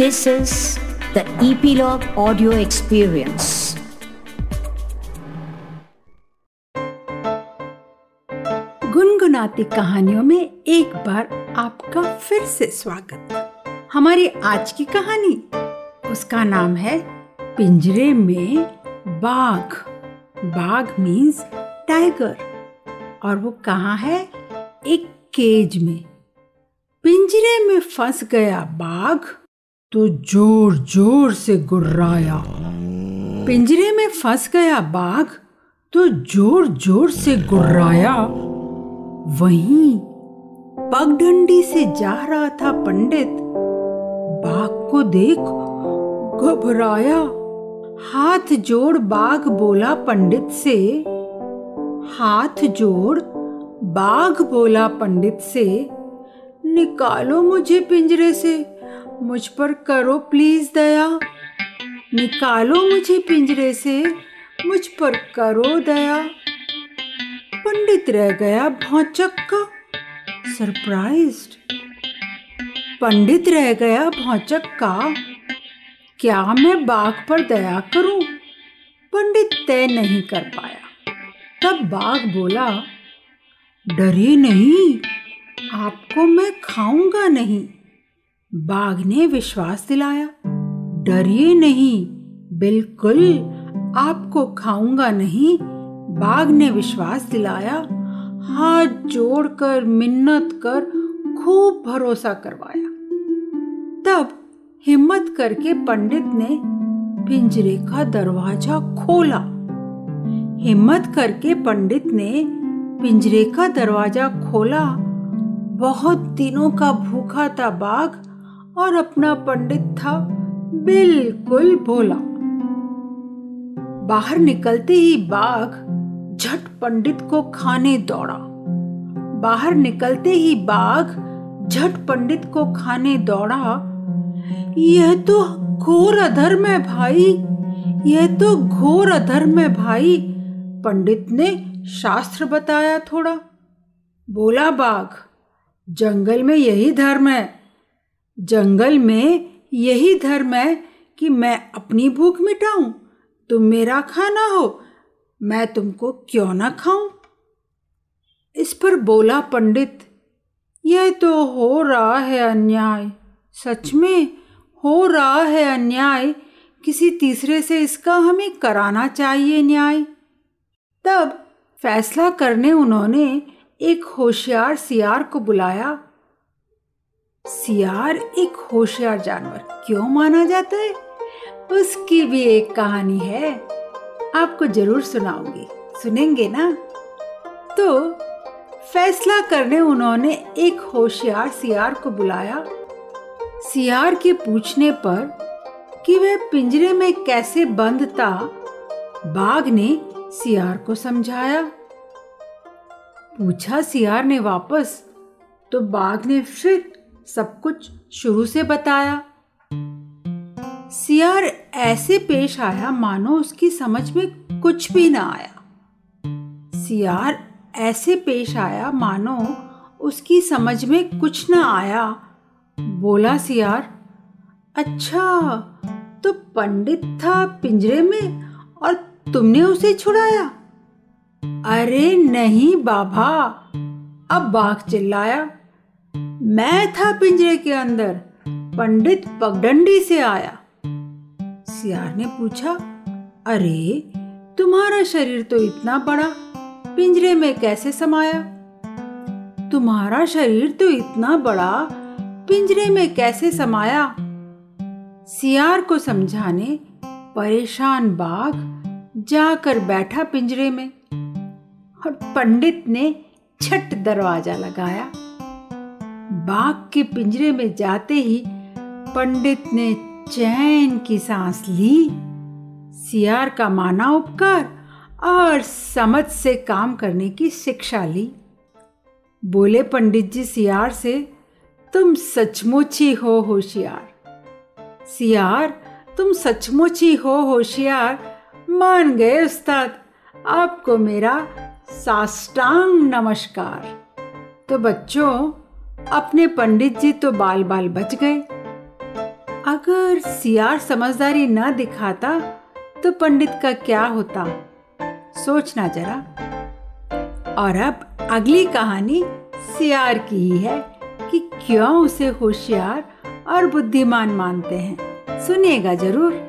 This is the Epilogue Audio Experience. गुनगुनाती कहानियों में एक बार आपका फिर से स्वागत। हमारी आज की कहानी, उसका नाम है पिंजरे में बाघ। बाघ मीन्स टाइगर और वो कहाँ है? एक केज में। पिंजरे में फंस गया बाघ तो ज़ोर ज़ोर से गुर्राया। पिंजरे में फंस गया बाघ तो ज़ोर ज़ोर से गुर्राया। वहीं पगडंडी से जा रहा था पंडित। बाघ को देख घबराया। हाथ जोड़ बाघ बोला पंडित से। हाथ जोड़ बाघ बोला पंडित से, निकालो मुझे पिंजरे से। मुझ पर करो प्लीज़ दया। निकालो मुझे पिंजरे से, मुझ पर करो दया। पंडित रह गया भौचक्का सरप्राइज्ड पंडित रह गया भौचक्का क्या मैं बाघ पर दया करूँ? पंडित तय नहीं कर पाया। तब बाघ बोला, डरे नहीं, आपको मैं खाऊँगा नहीं। बाघ ने विश्वास दिलाया। डरिए नहीं, बिल्कुल आपको खाऊँगा नहीं बाघ ने विश्वास दिलाया। हाथ जोड़कर, मिन्नत कर, खूब भरोसा करवाया। तब हिम्मत करके पंडित ने पिंजरे का दरवाज़ा खोला। हिम्मत करके पंडित ने पिंजरे का दरवाज़ा खोला। बहुत दिनों का भूखा था बाघ और अपना पंडित था, बिल्कुल भोला। बाहर निकलते ही बाघ झट पंडित को खाने दौड़ा। बाहर निकलते ही बाघ झट पंडित को खाने दौड़ा। यह तो घोर अधर्म है भाई, यह तो घोर अधर्म है भाई, पंडित ने शास्त्र बताया थोड़ा। बोला बाघ, जंगल में यही धर्म है। जंगल में यही धर्म है कि मैं अपनी भूख मिटाऊं, तुम मेरा खाना हो, मैं तुमको क्यों ना खाऊं? इस पर बोला पंडित, यह तो हो रहा है अन्याय, सच में हो रहा है अन्याय, किसी तीसरे से इसका हमें कराना चाहिए न्याय। तब फैसला करने उन्होंने एक होशियार सियार को बुलाया सियार एक होशियार जानवर क्यों माना जाता है? उसकी भी एक कहानी है। आपको ज़रूर सुनाऊँगी। सुनेंगे ना? तो फैसला करने उन्होंने एक होशियार सियार को बुलाया। सियार के पूछने पर कि वह पिंजरे में कैसे बंद था बाघ ने सियार को समझाया। पूछा सियार ने वापस तो बाघ ने फिर सब कुछ शुरू से बताया। सियार ऐसे पेश आया, मानो उसकी समझ में कुछ भी ना आया। सियार ऐसे पेश आया, मानो उसकी समझ में कुछ ना आया। बोला सियार अच्छा तो पंडित था पिंजरे में और तुमने उसे छुड़ाया? अरे नहीं बाबा, अब बाघ चिल्लाया मैं था पिंजरे के अंदर, पंडित पगडंडी से आया। सियार ने पूछा, अरे, तुम्हारा शरीर तो इतना बड़ा, पिंजरे में कैसे समाया? तुम्हारा शरीर तो इतना बड़ा, पिंजरे में कैसे समाया? सियार को समझाने परेशान बाघ जाकर बैठा पिंजरे में और पंडित ने छठ दरवाज़ा लगाया। बाघ के पिंजरे में जाते ही पंडित ने चैन की सांस ली, सियार का माना उपकार और समझ से काम करने की शिक्षा ली। बोले पंडित जी सियार से, तुम सचमुच ही हो होशियार। सियार, तुम सचमुच ही हो होशियार। मान गए उस्ताद, आपको मेरा साष्टांग नमस्कार। तो बच्चों अपने पंडित जी तो बाल बाल बच गए। अगर सियार समझदारी न दिखाता तो पंडित का क्या होता? सोचना जरा। और अब अगली कहानी सियार की ही है कि क्यों उसे होशियार और बुद्धिमान मानते हैं। सुनिएगा ज़रूर।